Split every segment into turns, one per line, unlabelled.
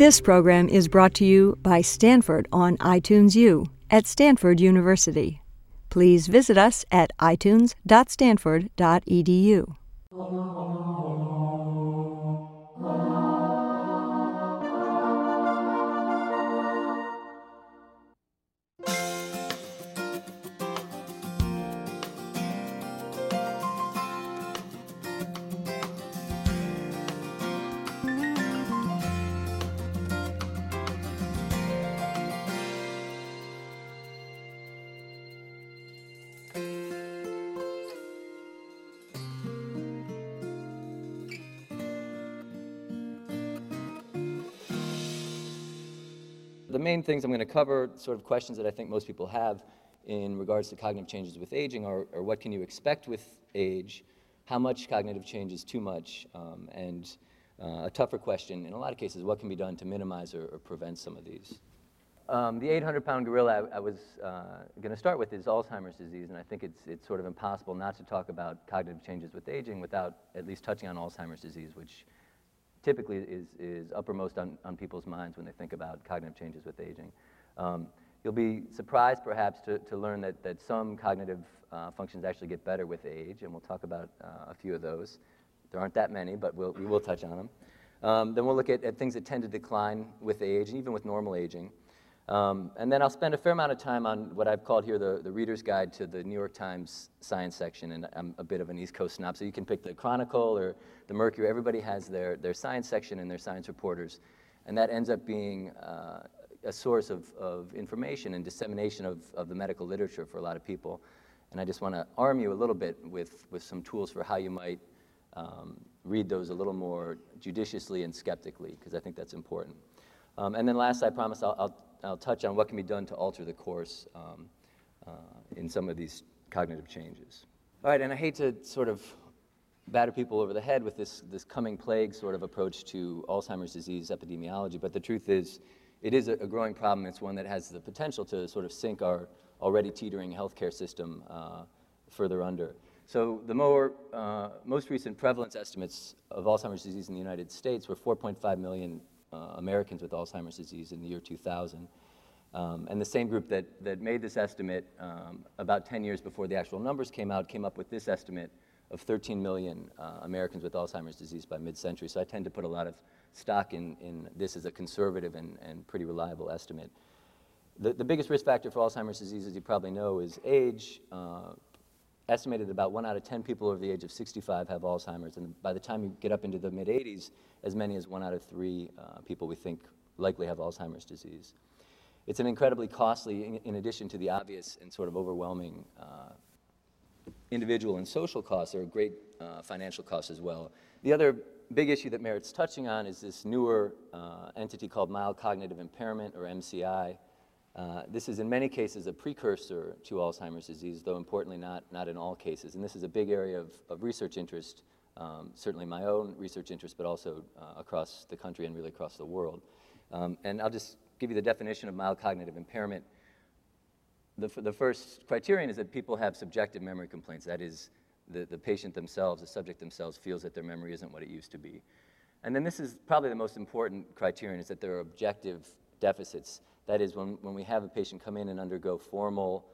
This program is brought to you by Stanford on iTunes U at Stanford University. Please visit us at itunes.stanford.edu.
main things I'm going to cover, sort of questions that I think most people have in regards to cognitive changes with aging, are, are what can you expect with age, how much cognitive change is too much, um, and uh, a tougher question, in a lot of cases, what can be done to minimize or, or prevent some of these. Um, the 800-pound gorilla I, I was uh, going to start with is Alzheimer's disease, and I think it's, it's sort of impossible not to talk about cognitive changes with aging without at least touching on Alzheimer's disease, which typically is, is uppermost on, on people's minds when they think about cognitive changes with aging. Um, you'll be surprised perhaps to, to learn that, that some cognitive uh, functions actually get better with age, and we'll talk about uh, a few of those. There aren't that many, but we'll, we will touch on them. Um, then we'll look at, at things that tend to decline with age and even with normal aging. Um, and then I'll spend a fair amount of time on what I've called here the, the reader's guide to the New York Times science section. And I'm a bit of an East Coast snob, so you can pick the Chronicle or the Mercury. Everybody has their, their science section and their science reporters. And that ends up being uh, a source of, of information and dissemination of, of the medical literature for a lot of people. And I just want to arm you a little bit with, with some tools for how you might um, read those a little more judiciously and skeptically, because I think that's important. Um, and then last, I promise I'll, I'll I'll touch on what can be done to alter the course um, uh, in some of these cognitive changes. All right, and I hate to sort of batter people over the head with this, this coming plague sort of approach to Alzheimer's disease epidemiology, but the truth is, it is a, a growing problem. It's one that has the potential to sort of sink our already teetering healthcare system uh, further under. So the more, uh, most recent prevalence estimates of Alzheimer's disease in the United States were 4.5 million uh, Americans with Alzheimer's disease in the year 2000. Um, and the same group that, that made this estimate um, about 10 years before the actual numbers came out came up with this estimate of 13 million uh, Americans with Alzheimer's disease by mid century. So I tend to put a lot of stock in, in this as a conservative and, and pretty reliable estimate. The, the biggest risk factor for Alzheimer's disease, as you probably know, is age. Uh, estimated about one out of 10 people over the age of 65 have Alzheimer's. And by the time you get up into the mid 80s, as many as one out of three uh, people we think likely have Alzheimer's disease. It's an incredibly costly, in, in addition to the obvious and sort of overwhelming uh, individual and social costs, there are great uh, financial costs as well. The other big issue that merits touching on is this newer uh, entity called mild cognitive impairment, or MCI. Uh, this is in many cases a precursor to Alzheimer's disease, though importantly not, not in all cases. And this is a big area of, of research interest, um, certainly my own research interest, but also uh, across the country and really across the world. Um, and I'll just give you the definition of mild cognitive impairment. The, the first criterion is that people have subjective memory complaints. That is, the, the patient themselves, the subject themselves, feels that their memory isn't what it used to be. And then this is probably the most important criterion, is that there are objective deficits that is, when, when we have a patient come in and undergo formal,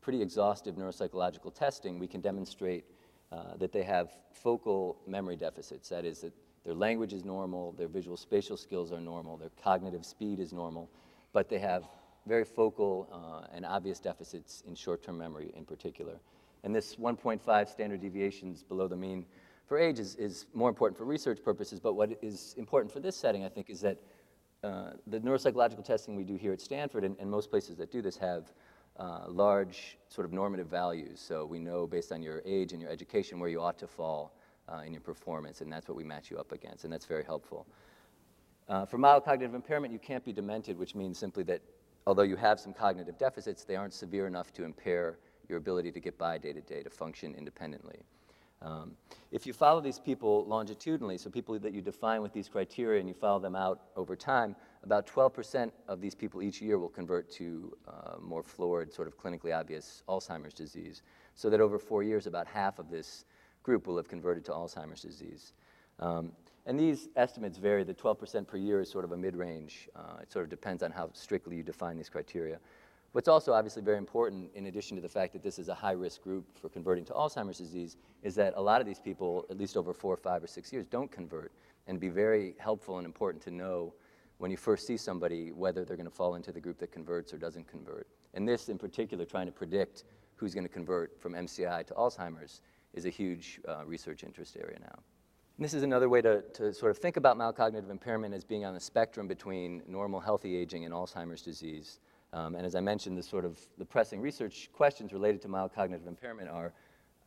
pretty exhaustive neuropsychological testing, we can demonstrate uh, that they have focal memory deficits. That is, that their language is normal, their visual spatial skills are normal, their cognitive speed is normal, but they have very focal uh, and obvious deficits in short term memory in particular. And this 1.5 standard deviations below the mean for age is, is more important for research purposes, but what is important for this setting, I think, is that uh, the neuropsychological testing we do here at Stanford, and, and most places that do this have uh, large sort of normative values. So we know based on your age and your education where you ought to fall uh, in your performance, and that's what we match you up against, and that's very helpful. Uh, for mild cognitive impairment, you can't be demented, which means simply that although you have some cognitive deficits, they aren't severe enough to impair your ability to get by day to day, to function independently. Um, if you follow these people longitudinally, so people that you define with these criteria and you follow them out over time, about 12% of these people each year will convert to uh, more florid, sort of clinically obvious Alzheimer's disease. So that over four years, about half of this group will have converted to Alzheimer's disease. Um, And these estimates vary. The 12% per year is sort of a mid-range. Uh, it sort of depends on how strictly you define these criteria. What's also obviously very important, in addition to the fact that this is a high-risk group for converting to Alzheimer's disease, is that a lot of these people, at least over four, five, or six years, don't convert. And be very helpful and important to know when you first see somebody whether they're going to fall into the group that converts or doesn't convert. And this, in particular, trying to predict who's going to convert from MCI to Alzheimer's is a huge uh, research interest area now. And this is another way to, to sort of think about mild cognitive impairment as being on the spectrum between normal healthy aging and Alzheimer's disease. Um, and as I mentioned, the sort of the pressing research questions related to mild cognitive impairment are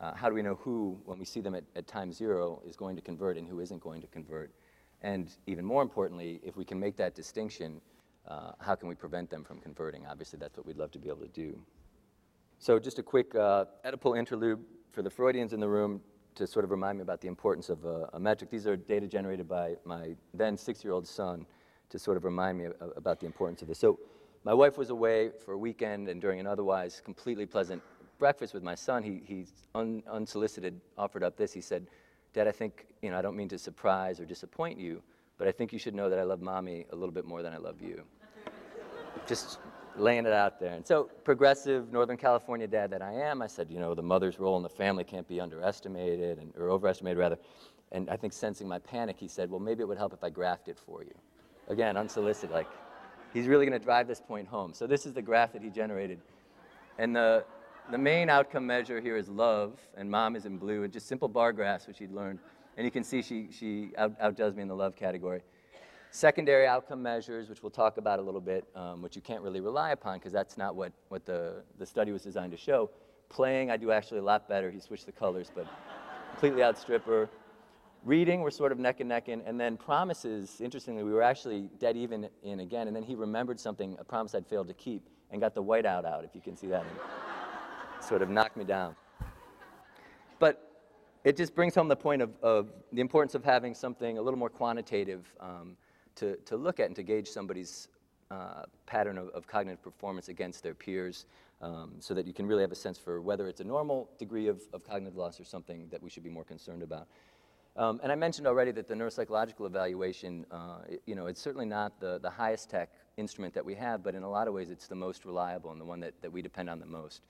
uh, how do we know who, when we see them at, at time zero, is going to convert and who isn't going to convert? And even more importantly, if we can make that distinction, uh, how can we prevent them from converting? Obviously, that's what we'd love to be able to do. So just a quick uh, Oedipal interlude for the Freudians in the room to sort of remind me about the importance of a, a metric. These are data generated by my then six-year-old son to sort of remind me about the importance of this. So my wife was away for a weekend, and during an otherwise completely pleasant breakfast with my son, he, he un, unsolicited offered up this. He said, Dad, I think, you know, I don't mean to surprise or disappoint you, but I think you should know that I love mommy a little bit more than I love you. Just laying it out there. And so, progressive Northern California dad that I am, I said, you know, the mother's role in the family can't be underestimated, and, or overestimated rather. And I think sensing my panic, he said, well, maybe it would help if I graphed it for you. Again, unsolicited, like, he's really going to drive this point home. So this is the graph that he generated. And the, the main outcome measure here is love, and mom is in blue, and just simple bar graphs, which he'd learned. And you can see she, she out, outdoes me in the love category. Secondary outcome measures, which we'll talk about a little bit, um, which you can't really rely upon because that's not what, what the, the study was designed to show. Playing, I do actually a lot better. He switched the colors, but completely outstrip her. Reading, we're sort of neck and neck in. And then promises, interestingly, we were actually dead even in again. And then he remembered something, a promise I'd failed to keep, and got the whiteout out, if you can see that. And sort of knocked me down. But it just brings home the point of, of the importance of having something a little more quantitative um, to, to look at and to gauge somebody's uh, pattern of, of, cognitive performance against their peers um, so that you can really have a sense for whether it's a normal degree of, of cognitive loss or something that we should be more concerned about. Um, and I mentioned already that the neuropsychological evaluation, uh, you know, it's certainly not the, the highest tech instrument that we have, but in a lot of ways it's the most reliable and the one that, that we depend on the most.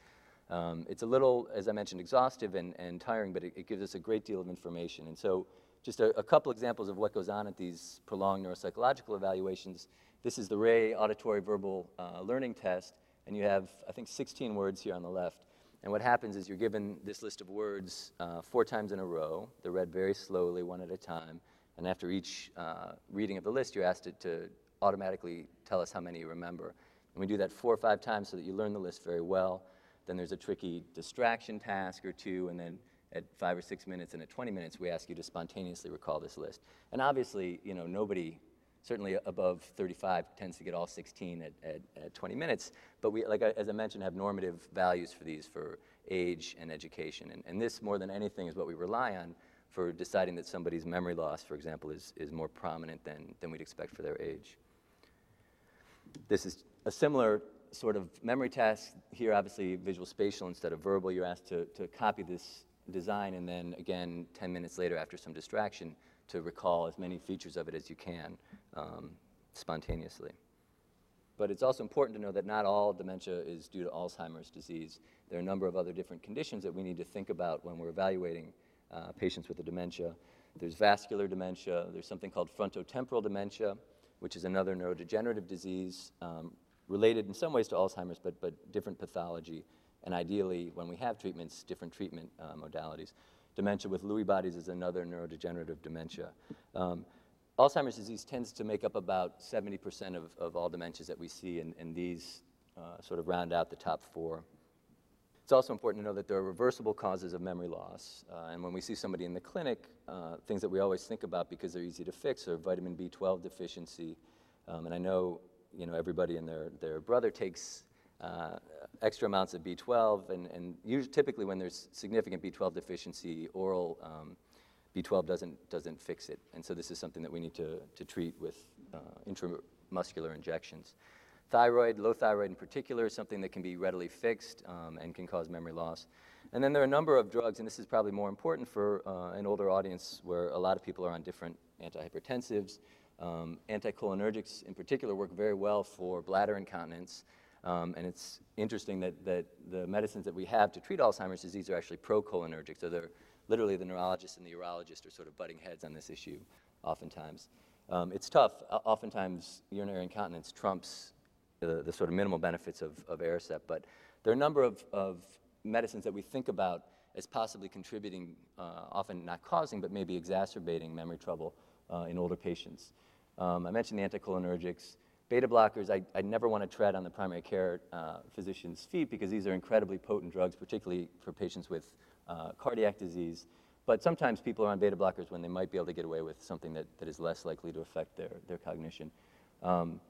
Um, it's a little, as I mentioned, exhaustive and, and tiring, but it, it, gives us a great deal of information. And so just a, a, couple examples of what goes on at these prolonged neuropsychological evaluations. This is the Rey Auditory Verbal uh, Learning Test, and you have, I think, 16 words here on the left. And what happens is you're given this list of words uh, four times in a row. They're read very slowly, one at a time. And after each uh, reading of the list, you're asked to, to automatically tell us how many you remember. And we do that four or five times so that you learn the list very well. Then there's a tricky distraction task or two, and then at five or six minutes and at 20 minutes, we ask you to spontaneously recall this list. And obviously, you know, nobody, certainly above 35, tends to get all 16 at, at, at 20 minutes. But we, like I, as I mentioned, have normative values for these for age and education. And, and this, more than anything, is what we rely on for deciding that somebody's memory loss, for example, is, is more prominent than, than we'd expect for their age. This is a similar sort of memory task. Here, obviously, visual spatial instead of verbal. You're asked to, to copy this design and then again 10 minutes later after some distraction to recall as many features of it as you can um, spontaneously. But it's also important to know that not all dementia is due to Alzheimer's disease. There are a number of other different conditions that we need to think about when we're evaluating uh, patients with a dementia. There's vascular dementia, there's something called frontotemporal dementia, which is another neurodegenerative disease um, related in some ways to Alzheimer's, but, but different pathology and ideally, when we have treatments, different treatment uh, modalities. Dementia with Lewy bodies is another neurodegenerative dementia. Um, Alzheimer's disease tends to make up about 70% of, of all dementias that we see, and, and these uh, sort of round out the top four. It's also important to know that there are reversible causes of memory loss. Uh, and when we see somebody in the clinic, uh, things that we always think about because they're easy to fix are vitamin B12 deficiency. Um, and I know, you know, everybody and their, their brother takes uh, extra amounts of B12, and, and usually, typically when there's significant B12 deficiency, oral um, B12 doesn't, doesn't fix it. And so this is something that we need to, to treat with uh, intramuscular injections. Thyroid, low thyroid in particular, is something that can be readily fixed um, and can cause memory loss. And then there are a number of drugs, and this is probably more important for uh, an older audience where a lot of people are on different antihypertensives. Um, anticholinergics, in particular, work very well for bladder incontinence. Um, and it's interesting that, that the medicines that we have to treat Alzheimer's disease are actually procholinergic. So they're literally the neurologist and the urologist are sort of butting heads on this issue oftentimes. Um, it's tough. Oftentimes, urinary incontinence trumps the, the sort of minimal benefits of, of Aricept. But there are a number of, of medicines that we think about as possibly contributing, uh, often not causing, but maybe exacerbating memory trouble uh, in older patients. Um, I mentioned the anticholinergics. Beta blockers, I, I never want to tread on the primary care uh, physician's feet because these are incredibly potent drugs, particularly for patients with uh, cardiac disease. But sometimes people are on beta blockers when they might be able to get away with something that, that is less likely to affect their, their cognition. Um,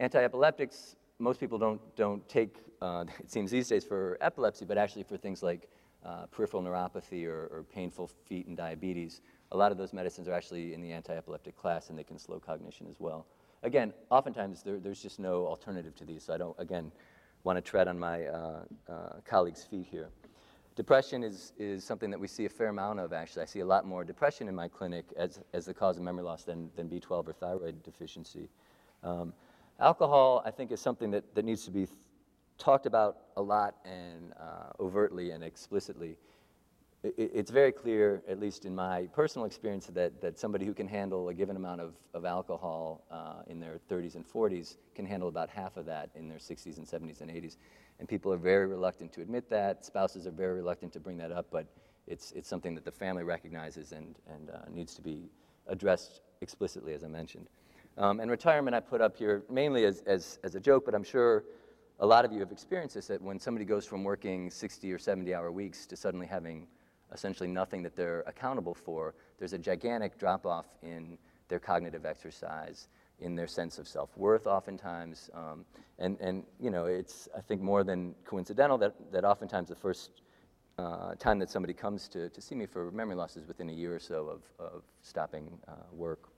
Anti-epileptics, most people don't, don't take, uh, it seems these days, for epilepsy, but actually for things like uh, peripheral neuropathy or, or, painful feet and diabetes. A lot of those medicines are actually in the anti-epileptic class and they can slow cognition as well. Again, oftentimes there, there's just no alternative to these, so I don't, again, want to tread on my uh, uh, colleagues' feet here. Depression is, is something that we see a fair amount of, actually. I see a lot more depression in my clinic as, as the cause of memory loss than, than B12 or thyroid deficiency. Um, Alcohol, I think, is something that, that needs to be talked about a lot and uh, overtly and explicitly. It, it's very clear, at least in my personal experience, that, that somebody who can handle a given amount of, of alcohol uh, in their 30s and 40s can handle about half of that in their 60s and 70s and 80s. And people are very reluctant to admit that. Spouses are very reluctant to bring that up, but it's, it's something that the family recognizes and, and uh, needs to be addressed explicitly, as I mentioned. Um, and retirement I put up here mainly as, as, as a joke, but I'm sure a lot of you have experienced this, that when somebody goes from working 60 or 70 hour weeks to suddenly having essentially nothing that they're accountable for, there's a gigantic drop off in their cognitive exercise, in their sense of self-worth oftentimes. Um, and, and, you know, it's, I think, more than coincidental that, that oftentimes the first uh, time that somebody comes to, to see me for memory loss is within a year or so of, of stopping uh, work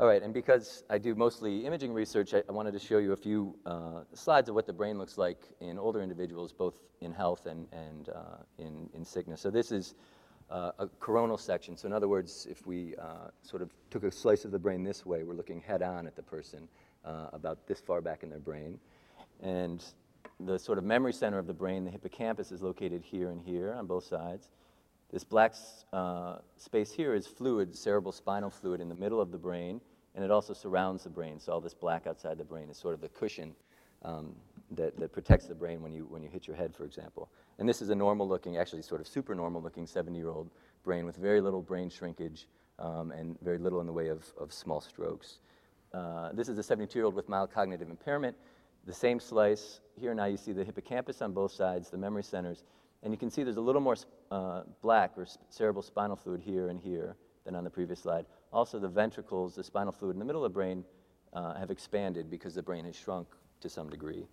all right, and because I do mostly imaging research, I, I wanted to show you a few uh, slides of what the brain looks like in older individuals, both in health and, and uh, in, in sickness. So this is uh, a coronal section. So in other words, if we uh, sort of took a slice of the brain this way, we're looking head on at the person uh, about this far back in their brain. And the sort of memory center of the brain, the hippocampus, is located here and here on both sides. This black uh, space here is fluid, cerebral spinal fluid in the middle of the brain and it also surrounds the brain. So all this black outside the brain is sort of the cushion um, that, that protects the brain when you, when you hit your head, for example. And this is a normal looking, actually sort of super normal looking 70 year old brain with very little brain shrinkage um, and very little in the way of, of small strokes. Uh, this is a 72 year old with mild cognitive impairment. The same slice. Here now you see the hippocampus on both sides, the memory centers. And you can see there's a little more uh, black or cerebral spinal fluid here and here than on the previous slide. Also, the ventricles, the spinal fluid in the middle of the brain, uh, have expanded because the brain has shrunk to some degree.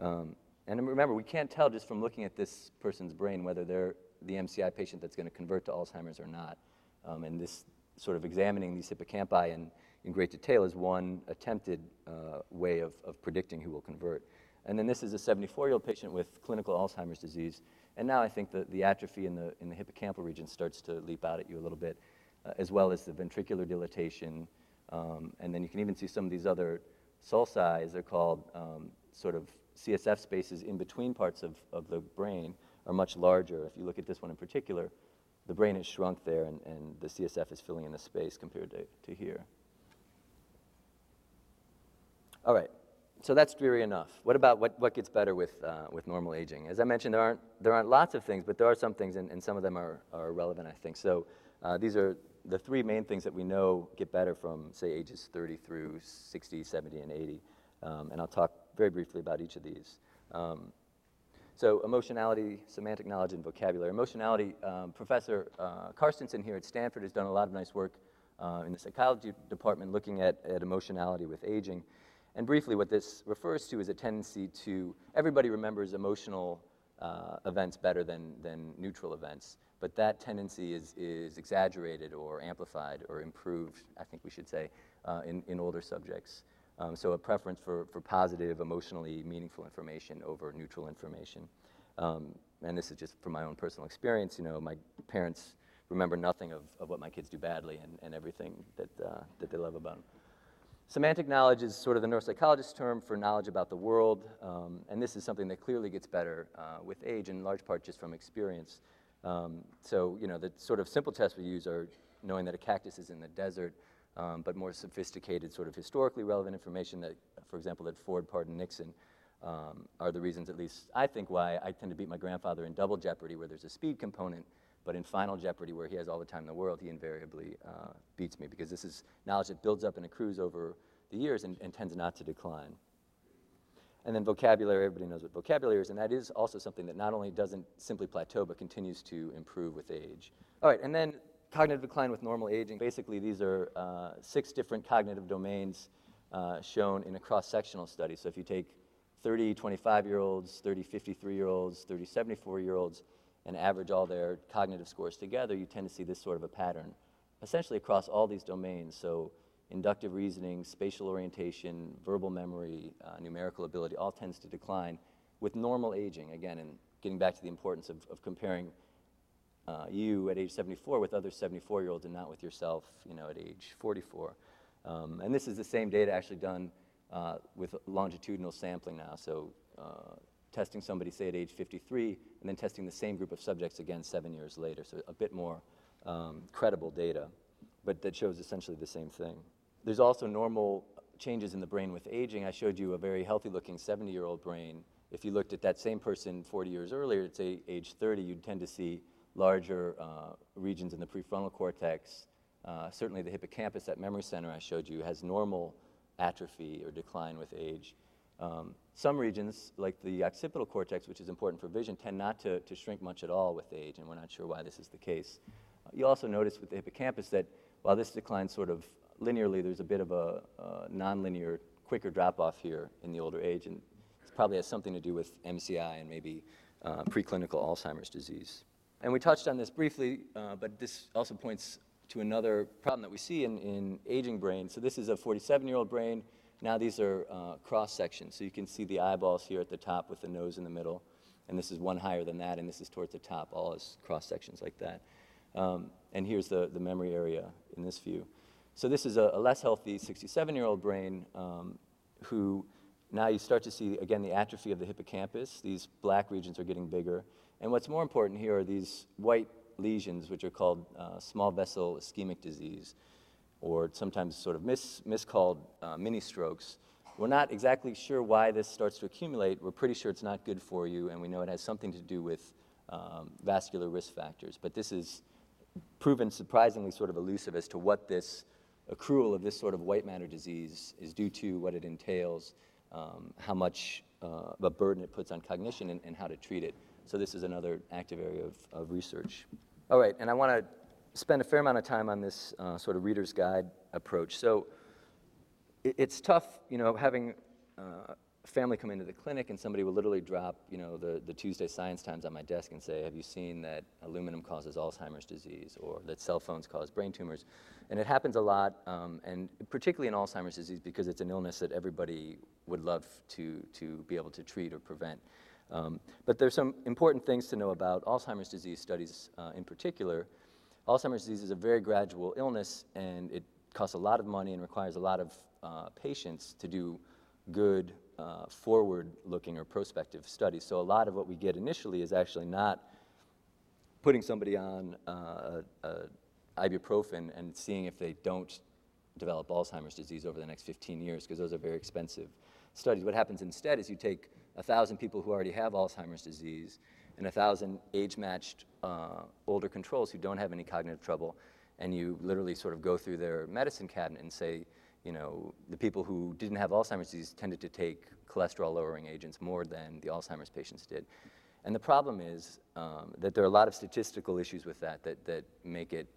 Um, and remember, we can't tell just from looking at this person's brain whether they're the MCI patient that's going to convert to Alzheimer's or not. Um, and this sort of examining these hippocampi in, in great detail is one attempted uh, way of, of predicting who will convert. And then this is a 74 year old patient with clinical Alzheimer's disease. And now I think that the atrophy in the, in the hippocampal region starts to leap out at you a little bit uh, as well as the ventricular dilatation. Um, and then you can even see some of these other sulci, they're called um, sort of CSF spaces in between parts of, of the brain are much larger. If you look at this one in particular, the brain has shrunk there and, and the CSF is filling in the space compared to, to here. All right, so that's dreary enough. What about what, what gets better with, uh, with normal aging? As I mentioned, there aren't, there aren't lots of things, but there are some things, and, and some of them are, are relevant, I think. So uh, these are the three main things that we know get better from, say, ages 30 through 60, 70, and 80. Um, and I'll talk very briefly about each of these. Um, so emotionality, semantic knowledge, and vocabulary. Emotionality, um, Professor uh, Carstensen here at Stanford has done a lot of nice work uh, in the psychology department looking at, at emotionality with aging. And briefly, what this refers to is a tendency to, everybody remembers emotional uh, events better than, than neutral events but that tendency is, is exaggerated or amplified or improved, I think we should say, uh, in, in older subjects. Um, so a preference for, for positive, emotionally meaningful information over neutral information. Um, and this is just from my own personal experience. You know, my parents remember nothing of, of what my kids do badly and, and everything that, uh, that they love about them. Semantic knowledge is sort of the neuropsychologist term for knowledge about the world, um, and this is something that clearly gets better uh, with age, in large part just from experience. Um, so, you know, the sort of simple tests we use are knowing that a cactus is in the desert, um, but more sophisticated, sort of historically relevant information that, for example, that Ford pardoned Nixon um, are the reasons, at least I think, why I tend to beat my grandfather in double jeopardy, where there's a speed component but in Final Jeopardy, where he has all the time in the world, he invariably uh, beats me because this is knowledge that builds up and accrues over the years and, and tends not to decline. And then vocabulary, everybody knows what vocabulary is, and that is also something that not only doesn't simply plateau, but continues to improve with age. All right, and then cognitive decline with normal aging. Basically, these are uh, six different cognitive domains uh, shown in a cross-sectional study. So if you take 30 25-year-olds, 30 53-year-olds, 30 74-year-olds, and average all their cognitive scores together, you tend to see this sort of a pattern, essentially across all these domains. So inductive reasoning, spatial orientation, verbal memory, uh, numerical ability, all tends to decline with normal aging. Again, and getting back to the importance of, of comparing uh, you at age 74 with other 74-year-olds and not with yourself, you know, at age 44. Um, and this is the same data actually done uh, with longitudinal sampling now. So uh, testing somebody, say, at age 53, and then testing the same group of subjects again seven years later. So a bit more um, credible data, but that shows essentially the same thing. There's also normal changes in the brain with aging. I showed you a very healthy looking 70 year old brain. If you looked at that same person 40 years earlier, at say age 30, you'd tend to see larger uh, regions in the prefrontal cortex. Uh, certainly the hippocampus, that memory center I showed you, has normal atrophy or decline with age. Um, some regions, like the occipital cortex, which is important for vision, tend not to, to shrink much at all with age, and we're not sure why this is the case. Uh, you also notice with the hippocampus that while this declines sort of linearly, there's a bit of a uh, nonlinear, quicker drop off here in the older age, and it probably has something to do with MCI and maybe uh, preclinical Alzheimer's disease. And we touched on this briefly, uh, but this also points to another problem that we see in, in aging brain. So this is a 47 year old brain now these are uh, cross sections, so you can see the eyeballs here at the top with the nose in the middle, and this is one higher than that, and this is towards the top, all is cross sections like that. Um, and here's the, the memory area in this view. So this is a, a less healthy 67-year-old brain um, who now you start to see, again, the atrophy of the hippocampus. These black regions are getting bigger. And what's more important here are these white lesions, which are called uh, small vessel ischemic disease or sometimes sort of mis miscalled uh, mini strokes. We're not exactly sure why this starts to accumulate. We're pretty sure it's not good for you, and we know it has something to do with um, vascular risk factors. But this is proven surprisingly sort of elusive as to what this accrual of this sort of white matter disease is due to, what it entails, um, how much uh, of a burden it puts on cognition, and, and, how to treat it. So this is another active area of, of research. All right, and I want to spend a fair amount of time on this uh, sort of reader's guide approach. So it, it's tough, you know, having uh, family come into the clinic and somebody will literally drop, you know, the, the Tuesday Science Times on my desk and say, have you seen that aluminum causes Alzheimer's disease or that cell phones cause brain tumors? And it happens a lot, um, and particularly in Alzheimer's disease because it's an illness that everybody would love to, to be able to treat or prevent. Um, but there's some important things to know about Alzheimer's disease studies uh, in particular. Alzheimer's disease is a very gradual illness, and it costs a lot of money and requires a lot of uh, patience to do good uh, forward-looking or prospective studies. So a lot of what we get initially is actually not putting somebody on uh, ibuprofen and seeing if they don't develop Alzheimer's disease over the next 15 years, because those are very expensive studies. What happens instead is you take 1,000 people who already have Alzheimer's disease and 1,000 age-matched uh, older controls who don't have any cognitive trouble, and you literally sort of go through their medicine cabinet and say, you know, the people who didn't have Alzheimer's disease tended to take cholesterol-lowering agents more than the Alzheimer's patients did. And the problem is um, that there are a lot of statistical issues with that that, that make it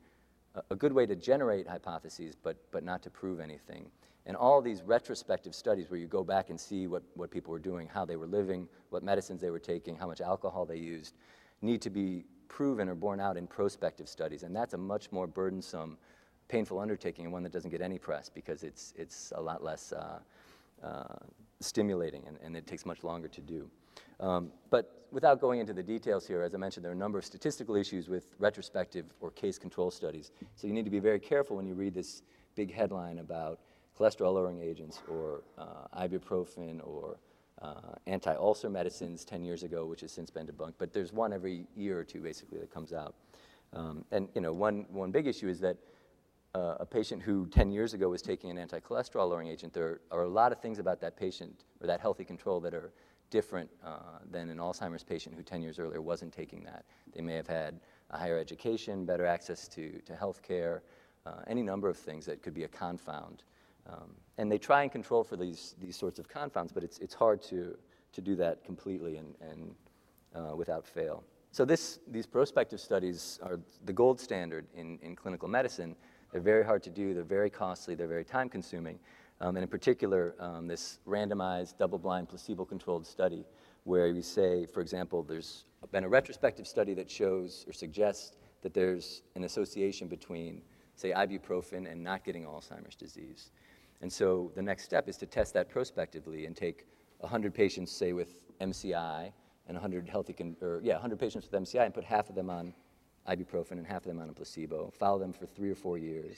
a, a good way to generate hypotheses, but, but not to prove anything. And all these retrospective studies where you go back and see what, what people were doing, how they were living, what medicines they were taking, how much alcohol they used, need to be proven or borne out in prospective studies. And that's a much more burdensome, painful undertaking and one that doesn't get any press because it's, it's a lot less uh, uh, stimulating and, and, it takes much longer to do. Um, but without going into the details here, as I mentioned, there are a number of statistical issues with retrospective or case control studies. So you need to be very careful when you read this big headline about cholesterol lowering agents or uh, ibuprofen or uh, anti-ulcer medicines 10 years ago, which has since been debunked. But there's one every year or two, basically, that comes out. Um, and you know, one, one big issue is that uh, a patient who 10 years ago was taking an anti-cholesterol lowering agent, there are a lot of things about that patient or that healthy control that are different uh, than an Alzheimer's patient who 10 years earlier wasn't taking that. They may have had a higher education, better access to, to health care, uh, any number of things that could be a confound. Um, and they try and control for these, these sorts of confounds, but it's, it's hard to, to do that completely and, and uh, without fail. So this, these prospective studies are the gold standard in, in clinical medicine. They're very hard to do, they're very costly, they're very time consuming. Um, and in particular, um, this randomized, double-blind, placebo-controlled study where you say, for example, there's been a retrospective study that shows or suggests that there's an association between, say, ibuprofen and not getting Alzheimer's disease. And so the next step is to test that prospectively and take 100 patients, say, with MCI and 100 healthy, con- or yeah, 100 patients with MCI and put half of them on ibuprofen and half of them on a placebo, follow them for three or four years,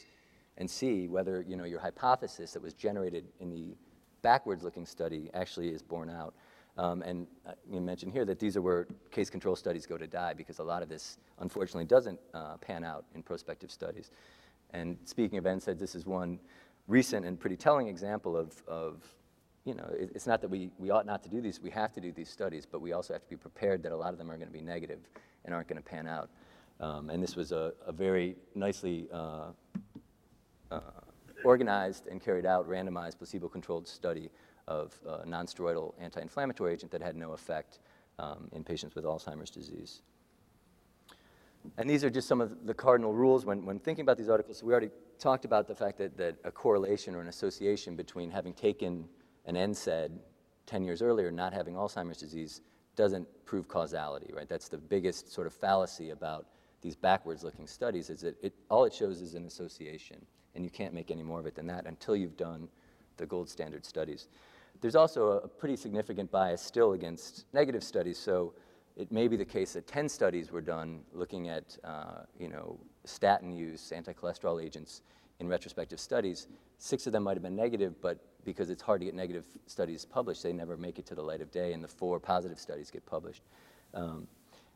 and see whether you know, your hypothesis that was generated in the backwards-looking study actually is borne out. Um, and uh, you mentioned here that these are where case control studies go to die because a lot of this, unfortunately, doesn't uh, pan out in prospective studies. And speaking of NSAIDs, this is one recent and pretty telling example of, of you know, it, it's not that we, we ought not to do these, we have to do these studies, but we also have to be prepared that a lot of them are going to be negative and aren't going to pan out. Um, and this was a, a very nicely uh, uh, organized and carried out randomized placebo-controlled study of a nonsteroidal anti-inflammatory agent that had no effect um, in patients with Alzheimer's disease. And these are just some of the cardinal rules when, when thinking about these articles. So we already talked about the fact that, that a correlation or an association between having taken an NSAID 10 years earlier and not having Alzheimer's disease doesn't prove causality, right? That's the biggest sort of fallacy about these backwards-looking studies is that it, all it shows is an association, and you can't make any more of it than that until you've done the gold standard studies. There's also a, a pretty significant bias still against negative studies, so it may be the case that 10 studies were done looking at, uh, you know, statin use, anti-cholesterol agents in retrospective studies. Six of them might have been negative, but because it's hard to get negative studies published, they never make it to the light of day, and the four positive studies get published. Um,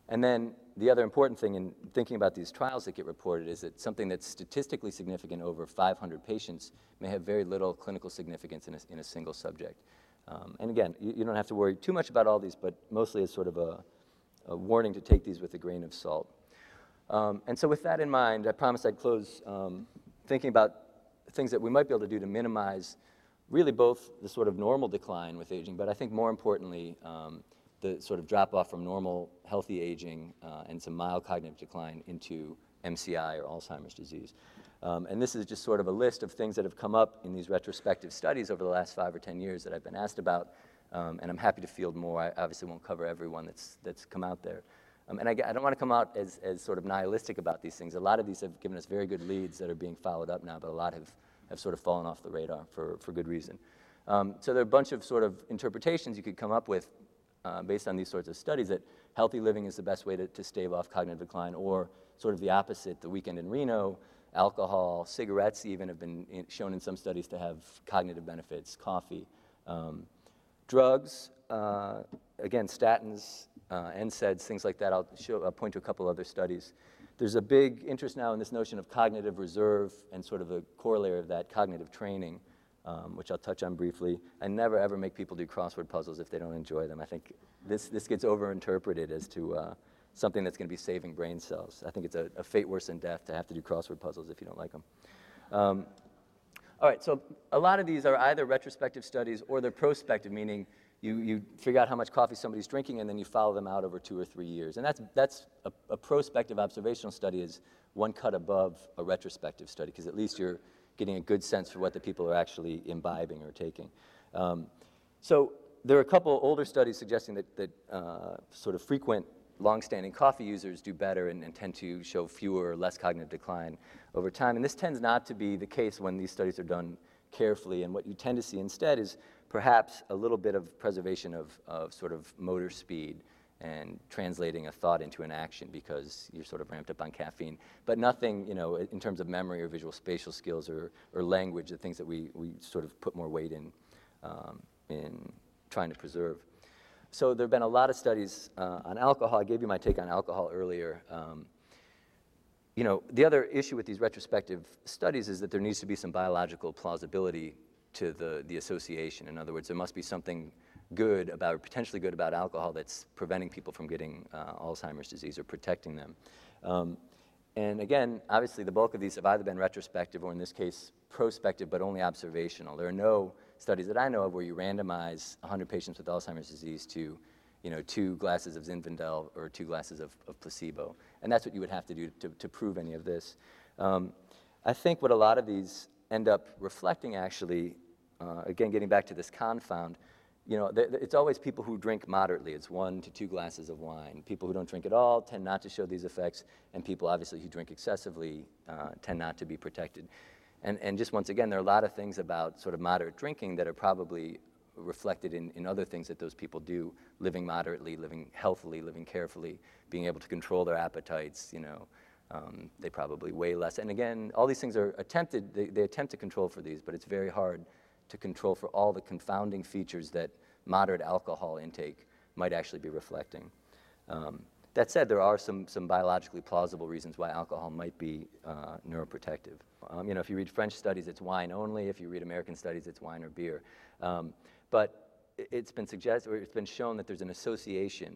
and then the other important thing in thinking about these trials that get reported is that something that's statistically significant over 500 patients may have very little clinical significance in a, in a single subject. Um, and again, you, you, don't have to worry too much about all these, but mostly as sort of a, a warning to take these with a grain of salt. Um, and so with that in mind, I promised I'd close um, thinking about things that we might be able to do to minimize really both the sort of normal decline with aging, but I think more importantly, um, the sort of drop off from normal healthy aging uh, and some mild cognitive decline into MCI or Alzheimer's disease. Um, and this is just sort of a list of things that have come up in these retrospective studies over the last five or 10 years that I've been asked about um, and I'm happy to field more. I obviously won't cover everyone that's, that's come out there. Um, and I, I, don't want to come out as, as sort of nihilistic about these things. A lot of these have given us very good leads that are being followed up now, but a lot have, have sort of fallen off the radar for, for good reason. Um, so there are a bunch of sort of interpretations you could come up with uh, based on these sorts of studies that healthy living is the best way to, to stave off cognitive decline, or sort of the opposite, the weekend in Reno, alcohol, cigarettes even have been in, shown in some studies to have cognitive benefits, coffee. Um, Drugs, uh, again, statins, uh, NSAIDs, things like that. I'll, show, I'll point to a couple other studies. There's a big interest now in this notion of cognitive reserve and sort of a corollary of that, cognitive training, um, which I'll touch on briefly. I never ever make people do crossword puzzles if they don't enjoy them. I think this, this gets overinterpreted as to uh, something that's going to be saving brain cells. I think it's a, a, fate worse than death to have to do crossword puzzles if you don't like them. Um, all right, so a lot of these are either retrospective studies or they're prospective, meaning you, you figure out how much coffee somebody's drinking and then you follow them out over two or three years. And that's, that's a, a prospective observational study is one cut above a retrospective study because at least you're getting a good sense for what the people are actually imbibing or taking. Um, so there are a couple older studies suggesting that, that uh, sort of frequent longstanding coffee users do better and, and, tend to show fewer or less cognitive decline over time. And this tends not to be the case when these studies are done carefully. And what you tend to see instead is perhaps a little bit of preservation of, of sort of motor speed and translating a thought into an action because you're sort of ramped up on caffeine. But nothing, you know, in terms of memory or visual spatial skills or, or language, the things that we, we sort of put more weight in, um, in trying to preserve. So there have been a lot of studies uh, on alcohol. I gave you my take on alcohol earlier. Um, you know, the other issue with these retrospective studies is that there needs to be some biological plausibility to the, the association. In other words, there must be something good about, potentially good about alcohol that's preventing people from getting uh, Alzheimer's disease or protecting them. Um, and again, obviously, the bulk of these have either been retrospective or, in this case, prospective, but only observational. There are no studies that I know of where you randomize 100 patients with Alzheimer's disease to, you know, two glasses of Zinfandel or two glasses of, of placebo. And that's what you would have to do to, to prove any of this. Um, I think what a lot of these end up reflecting, actually, uh, again, getting back to this confound, you know, it's always people who drink moderately. It's one to two glasses of wine. People who don't drink at all tend not to show these effects, and people obviously who drink excessively uh, tend not to be protected. And, and just once again, there are a lot of things about sort of moderate drinking that are probably reflected in, in other things that those people do, living moderately, living healthily, living carefully, being able to control their appetites, you know. Um, they probably weigh less. And again, all these things are attempted, they, they attempt to control for these, but it's very hard to control for all the confounding features that moderate alcohol intake might actually be reflecting. Um, that said, there are some, some biologically plausible reasons why alcohol might be uh, neuroprotective. Um, you know, if you read French studies, it's wine only. If you read American studies, it's wine or beer. Um, but it's been suggested, or it's been shown that there's an association,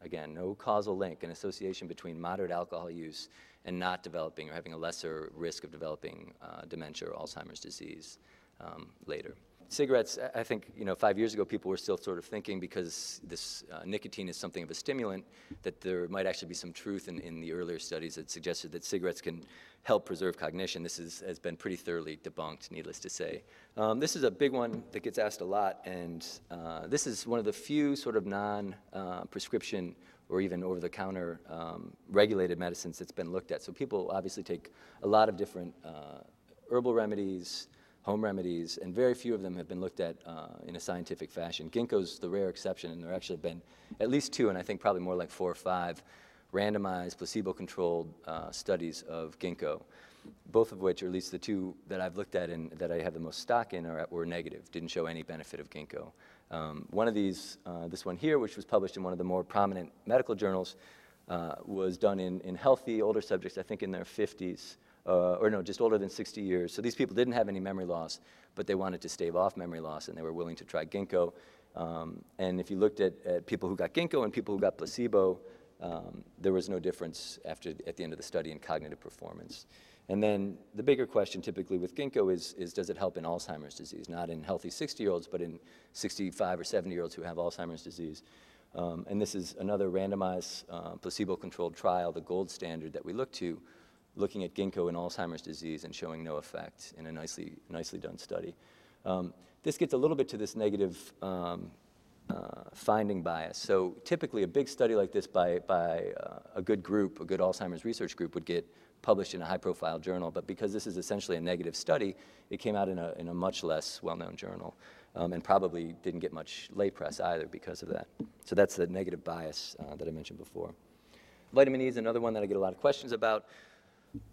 again, no causal link, an association between moderate alcohol use and not developing or having a lesser risk of developing uh, dementia or Alzheimer's disease um, later. Cigarettes, I think, you know, five years ago, people were still sort of thinking because this uh, nicotine is something of a stimulant, that there might actually be some truth in, in the earlier studies that suggested that cigarettes can help preserve cognition. This is, has been pretty thoroughly debunked, needless to say. Um, this is a big one that gets asked a lot, and uh, this is one of the few sort of non uh, prescription or even over the counter um, regulated medicines that's been looked at. So people obviously take a lot of different uh, herbal remedies home remedies, and very few of them have been looked at uh, in a scientific fashion. Ginkgo's the rare exception, and there actually have been at least two, and I think probably more like four or five, randomized, placebo-controlled uh, studies of ginkgo, both of which, or at least the two that I've looked at and that I have the most stock in, are, were negative, didn't show any benefit of ginkgo. Um, one of these, uh, this one here, which was published in one of the more prominent medical journals, uh, was done in, in healthy older subjects, I think in their 50s, uh, or no, just older than 60 years. So these people didn't have any memory loss, but they wanted to stave off memory loss, and they were willing to try ginkgo. Um, and if you looked at, at, people who got ginkgo and people who got placebo, um, there was no difference after, at the end of the study in cognitive performance. And then the bigger question typically with ginkgo is, is does it help in Alzheimer's disease? Not in healthy 60 year olds, but in 65 or 70 year olds who have Alzheimer's disease. Um, and this is another randomized uh, placebo controlled trial, the gold standard that we look to looking at ginkgo in Alzheimer's disease and showing no effect in a nicely, nicely done study. Um, this gets a little bit to this negative um, uh, finding bias. So typically a big study like this by, by uh, a good group, a good Alzheimer's research group would get published in a high profile journal, but because this is essentially a negative study, it came out in a, in a much less well-known journal. Um, and probably didn't get much lay press either because of that. So that's the negative bias uh, that I mentioned before. Vitamin E is another one that I get a lot of questions about.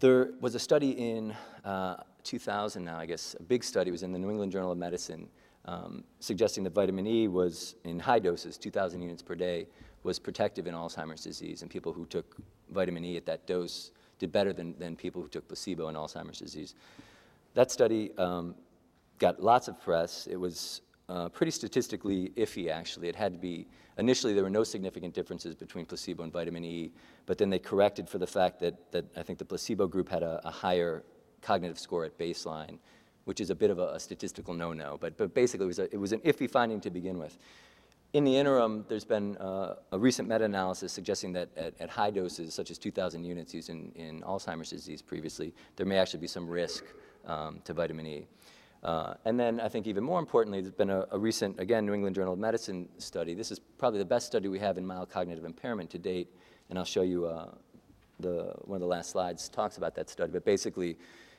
There was a study in uh, 2000 now, I guess, a big study was in the New England Journal of Medicine um, suggesting that vitamin E was in high doses, 2,000 units per day, was protective in Alzheimer's disease. And people who took vitamin E at that dose did better than, than people who took placebo in Alzheimer's disease. That study um, got lots of press. It was uh, pretty statistically iffy, actually. It had to be, initially, there were no significant differences between placebo and vitamin E, but then they corrected for the fact that, that I think the placebo group had a, a higher cognitive score at baseline, which is a bit of a, a statistical no no. But, but basically, it was, a, it was an iffy finding to begin with. In the interim, there's been uh, a recent meta analysis suggesting that at, at, high doses, such as 2,000 units used in, in Alzheimer's disease previously, there may actually be some risk um, to vitamin E. Uh, and then I think even more importantly, there's been a, a, recent, again, New England Journal of Medicine study. This is probably the best study we have in mild cognitive impairment to date, and I'll show you uh, the, one of the last slides talks about that study. But basically,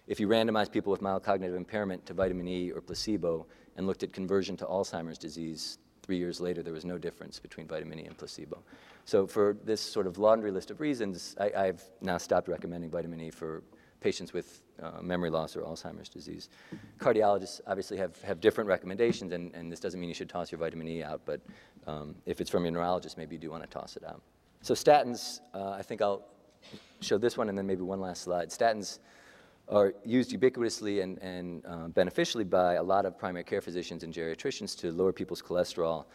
if you randomized people with mild cognitive impairment to vitamin E or placebo and looked at conversion to Alzheimer's disease, three years later, there was no difference between vitamin E and placebo. So for this sort of laundry list of reasons, I, have now stopped recommending vitamin E for patients with uh, memory loss or Alzheimer's disease. Cardiologists obviously have, have different recommendations, and, and this doesn't mean you should toss your vitamin E out, but um, if it's from your neurologist, maybe you do want to toss it out. So statins, uh, I think I'll show this one and then maybe one last slide. Statins are used ubiquitously and, and uh, beneficially by a lot of primary care physicians and geriatricians to lower people's cholesterol.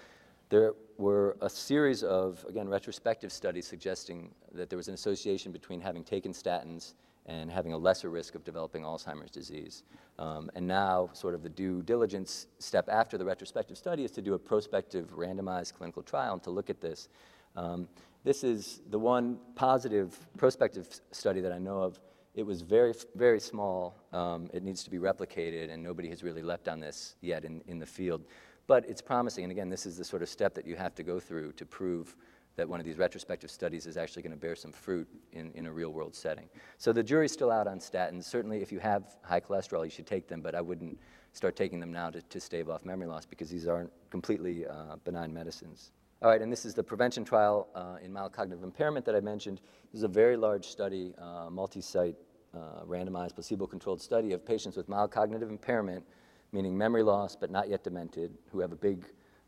There were a series of, again, retrospective studies suggesting that there was an association between having taken statins and having a lesser risk of developing Alzheimer's disease. Um, and now, sort of the due diligence step after the retrospective study is to do a prospective randomized clinical trial and to look at this. Um, this is the one positive prospective study that I know of. It was very, very small. Um, it needs to be replicated, and nobody has really leapt on this yet in, in the field. But it's promising, and again, this is the sort of step that you have to go through to prove that one of these retrospective studies is actually going to bear some fruit in, in a real world setting. So the jury's still out on statins. Certainly, if you have high cholesterol, you should take them, but I wouldn't start taking them now to, to stave off memory loss because these aren't completely uh, benign medicines. All right, and this is the prevention trial uh, in mild cognitive impairment that I mentioned. This is a very large study, uh, multi site, uh, randomized, placebo controlled study of patients with mild cognitive impairment, meaning memory loss but not yet demented, who have a big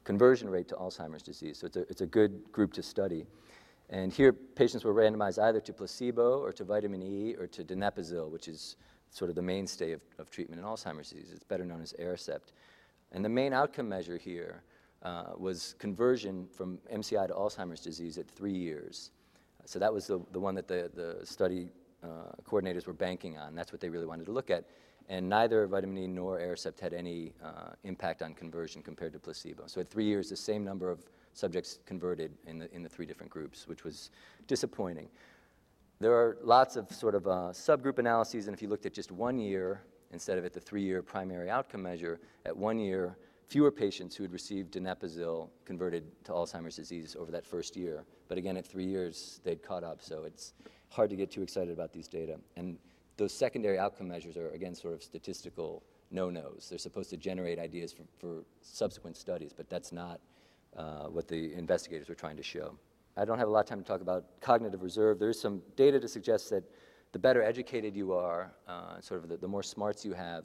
conversion rate to Alzheimer's disease. So it's a, it's a good group to study. And here, patients were randomized either to placebo or to vitamin E or to donepezil, which is sort of the mainstay of, of treatment in Alzheimer's disease. It's better known as Aricept. And the main outcome measure here uh, was conversion from MCI to Alzheimer's disease at three years. So that was the, the one that the, the study uh, coordinators were banking on. That's what they really wanted to look at and neither vitamin E nor Aricept had any uh, impact on conversion compared to placebo. So at three years, the same number of subjects converted in the, in the three different groups, which was disappointing. There are lots of sort of uh, subgroup analyses, and if you looked at just one year, instead of at the three-year primary outcome measure, at one year, fewer patients who had received donepezil converted to Alzheimer's disease over that first year. But again, at three years, they'd caught up, so it's hard to get too excited about these data. And those secondary outcome measures are, again, sort of statistical no-nos. They're supposed to generate ideas for, for subsequent studies, but that's not uh, what the investigators were trying to show. I don't have a lot of time to talk about cognitive reserve. There is some data to suggest that the better educated you are, uh, sort of the, the, more smarts you have,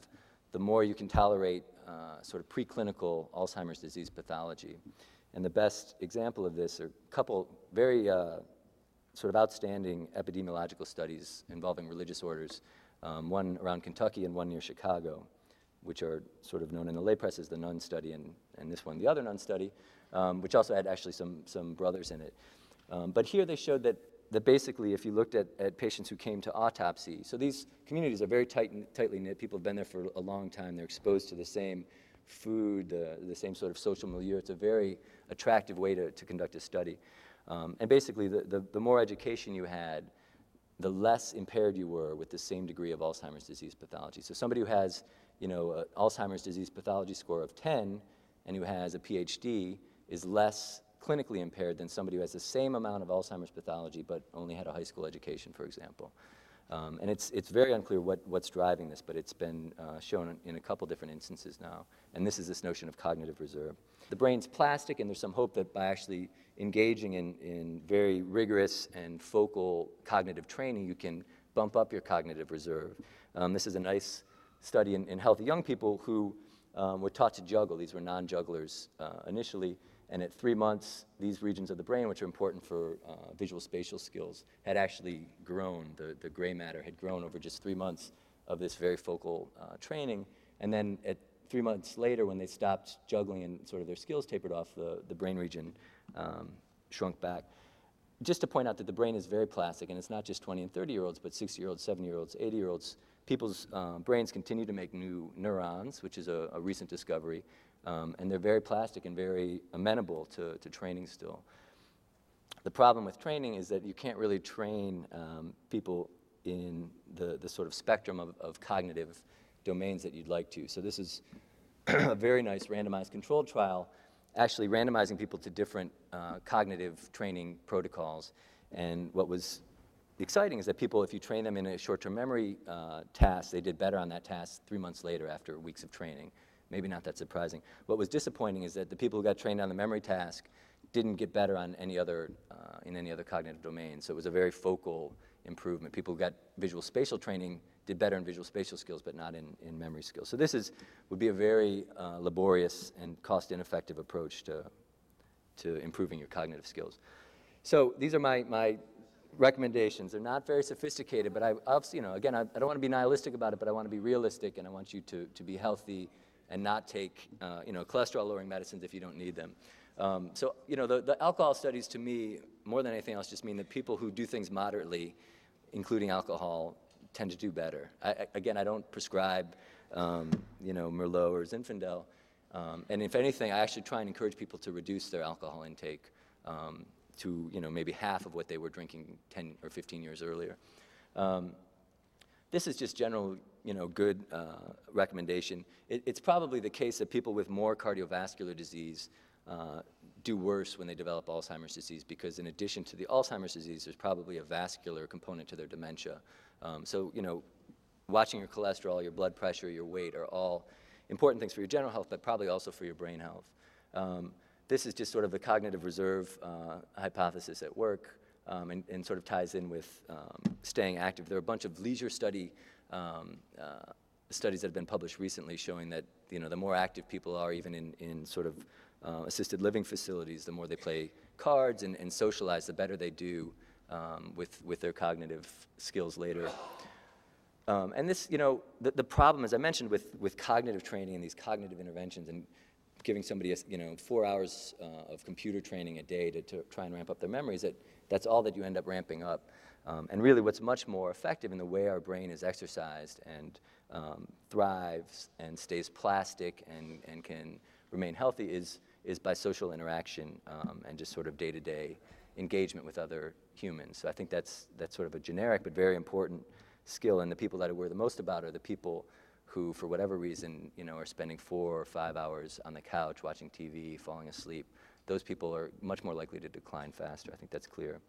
the more you can tolerate uh, sort of preclinical Alzheimer's disease pathology. And the best example of this are a couple very uh, sort of outstanding epidemiological studies involving religious orders, um, one around Kentucky and one near Chicago, which are sort of known in the lay press as the Nun study, and, and this one, the other Nun study, um, which also had actually some, some brothers in it. Um, but here they showed that, that basically, if you looked at, at patients who came to autopsy, so these communities are very tight, tightly knit, people have been there for a long time, they're exposed to the same food, the, the same sort of social milieu. It's a very attractive way to, to conduct a study. Um, and basically, the, the, the, more education you had, the less impaired you were with the same degree of Alzheimer's disease pathology. So somebody who has, you know, Alzheimer's disease pathology score of 10 and who has a PhD is less clinically impaired than somebody who has the same amount of Alzheimer's pathology but only had a high school education, for example. Um, and it's, it's very unclear what, what's driving this, but it's been uh, shown in a couple different instances now. And this is this notion of cognitive reserve. The brain's plastic, and there's some hope that by actually engaging in, in very rigorous and focal cognitive training, you can bump up your cognitive reserve. Um, this is a nice study in, in healthy young people who um, were taught to juggle. These were non jugglers uh, initially. And at three months, these regions of the brain, which are important for uh, visual spatial skills, had actually grown. The, the gray matter had grown over just three months of this very focal uh, training. And then at three months later, when they stopped juggling and sort of their skills tapered off, the, the brain region um, shrunk back. Just to point out that the brain is very plastic, and it's not just 20 and 30 year olds, but 60 year olds, 70 year olds, 80 year olds. People's uh, brains continue to make new neurons, which is a, a recent discovery, um, and they're very plastic and very amenable to, to training still. The problem with training is that you can't really train um, people in the, the sort of spectrum of, of cognitive domains that you'd like to. So this is a very nice randomized controlled trial actually randomizing people to different uh, cognitive training protocols. And what was exciting is that people, if you train them in a short-term memory uh, task, they did better on that task three months later after weeks of training. Maybe not that surprising. What was disappointing is that the people who got trained on the memory task didn't get better on any other, uh, in any other cognitive domain. So it was a very focal improvement. People who got visual spatial training did better in visual spatial skills, but not in, in memory skills. So this is, would be a very uh, laborious and cost ineffective approach to, to improving your cognitive skills. So these are my, my recommendations. They're not very sophisticated, but I, you know, again, I, I don't want to be nihilistic about it, but I want to be realistic and I want you to, to be healthy and not take, uh, you know, cholesterol-lowering medicines if you don't need them. Um, so, you know, the, the alcohol studies to me, more than anything else, just mean that people who do things moderately, including alcohol, tend to do better. I, again, I don't prescribe, um, you know, Merlot or Zinfandel. Um, and if anything, I actually try and encourage people to reduce their alcohol intake um, to, you know, maybe half of what they were drinking 10 or 15 years earlier. Um, this is just general, you know, good uh, recommendation. It, it's probably the case that people with more cardiovascular disease uh, do worse when they develop Alzheimer's disease because in addition to the Alzheimer's disease, there's probably a vascular component to their dementia. Um, so, you know, watching your cholesterol, your blood pressure, your weight are all important things for your general health, but probably also for your brain health. Um, this is just sort of the cognitive reserve uh, hypothesis at work um, and, and, sort of ties in with um, staying active. There are a bunch of leisure study um, uh, studies that have been published recently showing that, you know, the more active people are even in, in sort of uh, assisted living facilities, the more they play cards and, and socialize, the better they do um, with, with their cognitive skills later. Um, and this, you know, the, the problem, as I mentioned, with, with cognitive training and these cognitive interventions and giving somebody, a, you know, four hours uh, of computer training a day to, to try and ramp up their memories, that that's all that you end up ramping up. Um, and really what's much more effective in the way our brain is exercised and um, thrives and stays plastic and, and can remain healthy is is by social interaction um, and just sort of day-to-day engagement with other humans. So I think that's, that's sort of a generic but very important skill. And the people that I worry the most about are the people who, for whatever reason, you know, are spending four or five hours on the couch watching TV, falling asleep. Those people are much more likely to decline faster. I think that's clear.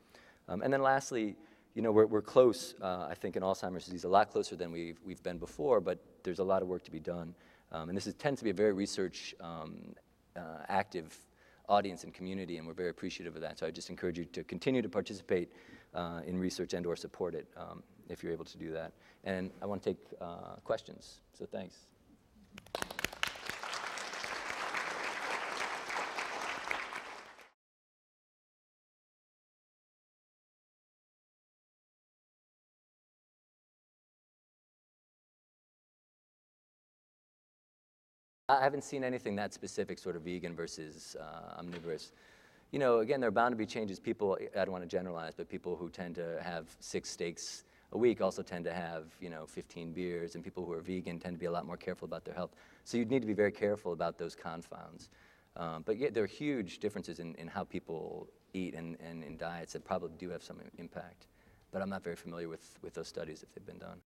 Um, and then lastly, you know, we're, we're close, uh, I think, in Alzheimer's disease, a lot closer than we've, we've been before, but there's a lot of work to be done. Um, and this is, tends to be a very research um, uh, active audience and community, and we're very appreciative of that. So I just encourage you to continue to participate uh, in research and or support it um, if you're able to do that. And I want to take uh, questions, so thanks. I haven't seen anything that specific, sort of vegan versus uh, omnivorous. You know, again, there are bound to be changes. People, I don't want to generalize, but people who tend to have six steaks a week also tend to have, you know, 15 beers, and people who are vegan tend to be a lot more careful about their health. So you'd need to be very careful about those confounds. Um, but yet there are huge differences in, in how people eat and, and in diets that probably do have some impact. But I'm not very familiar with, with those studies if they've been done.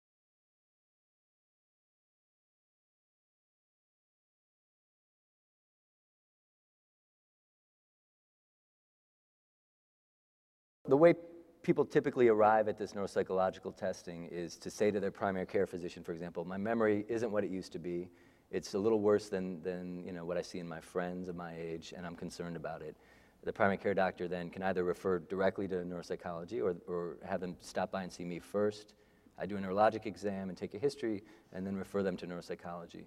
The way people typically arrive at this neuropsychological testing is to say to their primary care physician, for example, my memory isn't what it used to be. It's a little worse than, than you know, what I see in my friends of my age, and I'm concerned about it. The primary care doctor then can either refer directly to neuropsychology or, or have them stop by and see me first. I do a neurologic exam and take a history, and then refer them to neuropsychology.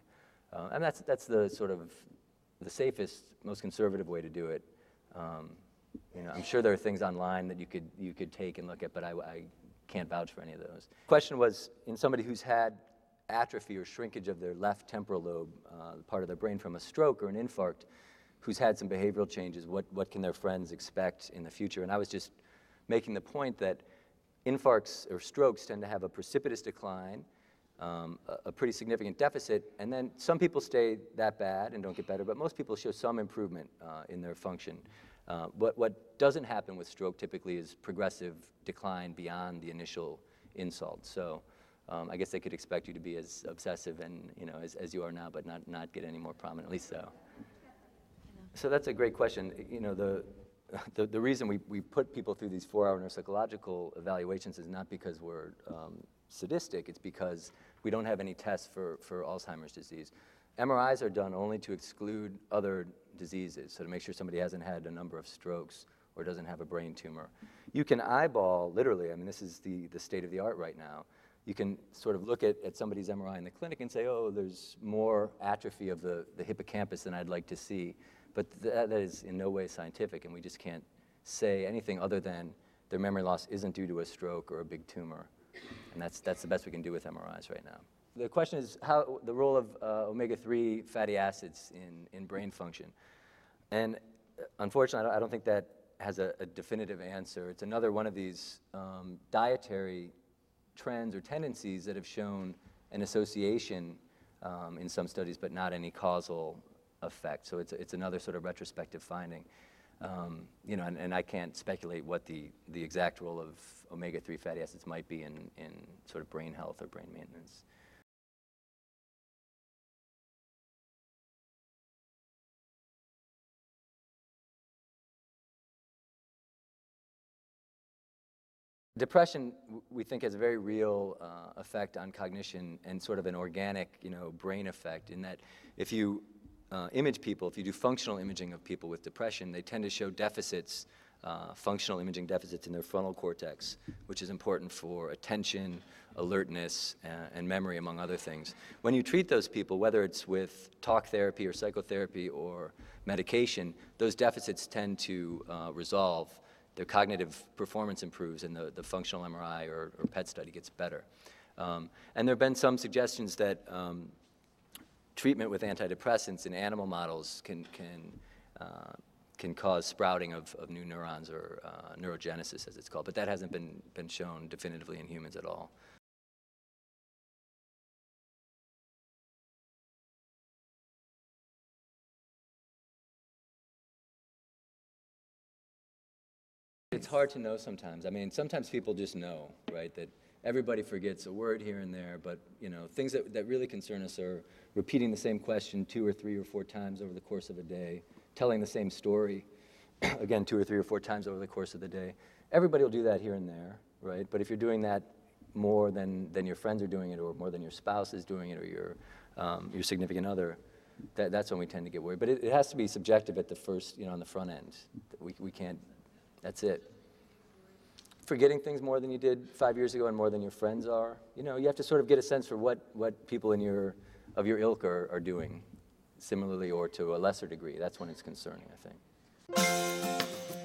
Uh, and that's, that's the sort of the safest, most conservative way to do it. Um, you know, I'm sure there are things online that you could, you could take and look at, but I, I can't vouch for any of those. Question was, in somebody who's had atrophy or shrinkage of their left temporal lobe, uh, part of their brain from a stroke or an infarct, who's had some behavioral changes, what, what can their friends expect in the future? And I was just making the point that infarcts or strokes tend to have a precipitous decline, um, a, a, pretty significant deficit, and then some people stay that bad and don't get better, but most people show some improvement uh, in their function. Uh, what, what doesn't happen with stroke typically is progressive decline beyond the initial insult. So um, I guess they could expect you to be as obsessive and, you know, as, as you are now, but not, not get any more prominently so. So that's a great question. You know, the, the, the reason we, we put people through these four-hour neuropsychological evaluations is not because we're um, sadistic, it's because we don't have any tests for, for Alzheimer's disease. MRIs are done only to exclude other diseases, so to make sure somebody hasn't had a number of strokes or doesn't have a brain tumor. You can eyeball, literally, I mean, this is the, the state of the art right now. You can sort of look at, at somebody's MRI in the clinic and say, oh, there's more atrophy of the, the hippocampus than I'd like to see. But that, that is in no way scientific, and we just can't say anything other than their memory loss isn't due to a stroke or a big tumor. And that's, that's the best we can do with MRIs right now. The question is how the role of uh, omega-3 fatty acids in, in brain function. And uh, unfortunately, I don't think that has a, a, definitive answer. It's another one of these um, dietary trends or tendencies that have shown an association um, in some studies, but not any causal effect. So it's, it's another sort of retrospective finding. Um, you know, and, and, I can't speculate what the, the exact role of omega-3 fatty acids might be in, in sort of brain health or brain maintenance. Depression, we think, has a very real uh, effect on cognition and sort of an organic, you know, brain effect in that if you uh, image people, if you do functional imaging of people with depression, they tend to show deficits, uh, functional imaging deficits in their frontal cortex, which is important for attention, alertness, uh, and memory, among other things. When you treat those people, whether it's with talk therapy or psychotherapy or medication, those deficits tend to uh, resolve their cognitive performance improves and the, the functional MRI or, or PET study gets better. Um, and there have been some suggestions that um, treatment with antidepressants in animal models can, can, uh, can cause sprouting of, of new neurons or uh, neurogenesis, as it's called. But that hasn't been, been shown definitively in humans at all. It's hard to know sometimes. I mean, sometimes people just know, right, that everybody forgets a word here and there, but, you know, things that, that really concern us are repeating the same question two or three or four times over the course of a day, telling the same story, again, two or three or four times over the course of the day. Everybody will do that here and there, right? But if you're doing that more than, than your friends are doing it or more than your spouse is doing it or your, um, your significant other, that, that's when we tend to get worried. But it, it has to be subjective at the first, you know, on the front end. We, we can't that's it. Forgetting things more than you did five years ago and more than your friends are. You know, you have to sort of get a sense for what, what people in your, of your ilk are, are doing similarly or to a lesser degree. That's when it's concerning, I think.